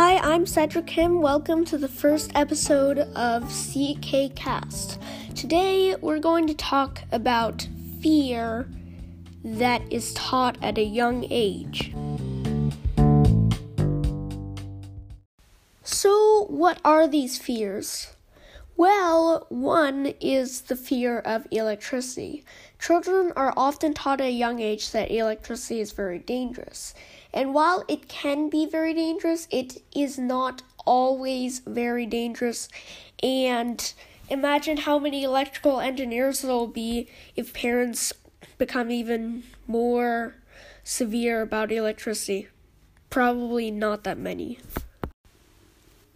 Hi, I'm Cedric Kim. Welcome to the first episode of CK Cast. Today, we're going to talk about fear that is taught at a young age. So, what are these fears? Well, one is the fear of electricity. Children are often taught at a young age that electricity is very dangerous. And while it can be very dangerous, it is not always very dangerous. And imagine how many electrical engineers there will be if parents become even more severe about electricity. Probably not that many.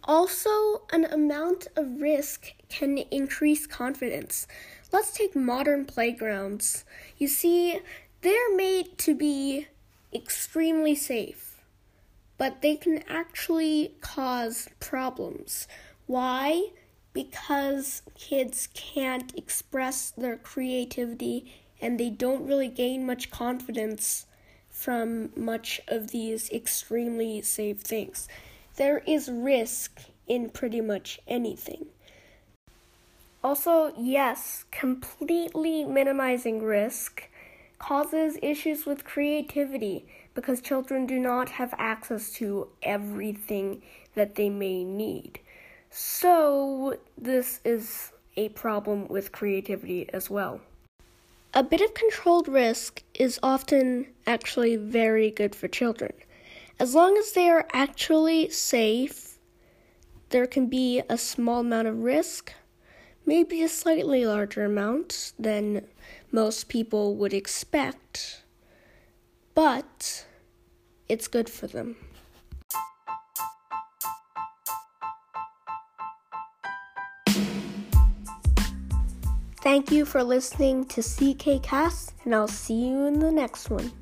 Also, an amount of risk can increase confidence. Let's take modern playgrounds. You see, they're made to be extremely safe, but they can actually cause problems. Why? Because kids can't express their creativity and they don't really gain much confidence from much of these extremely safe things there is risk in pretty much anything. Also, yes, completely minimizing risk causes issues with creativity because children do not have access to everything that they may need. So, this is a problem with creativity as well. A bit of controlled risk is often actually very good for children. As long as they are actually safe, there can be a small amount of risk, maybe a slightly larger amount than most people would expect, but it's good for them. Thank you for listening to CK Cast, and I'll see you in the next one.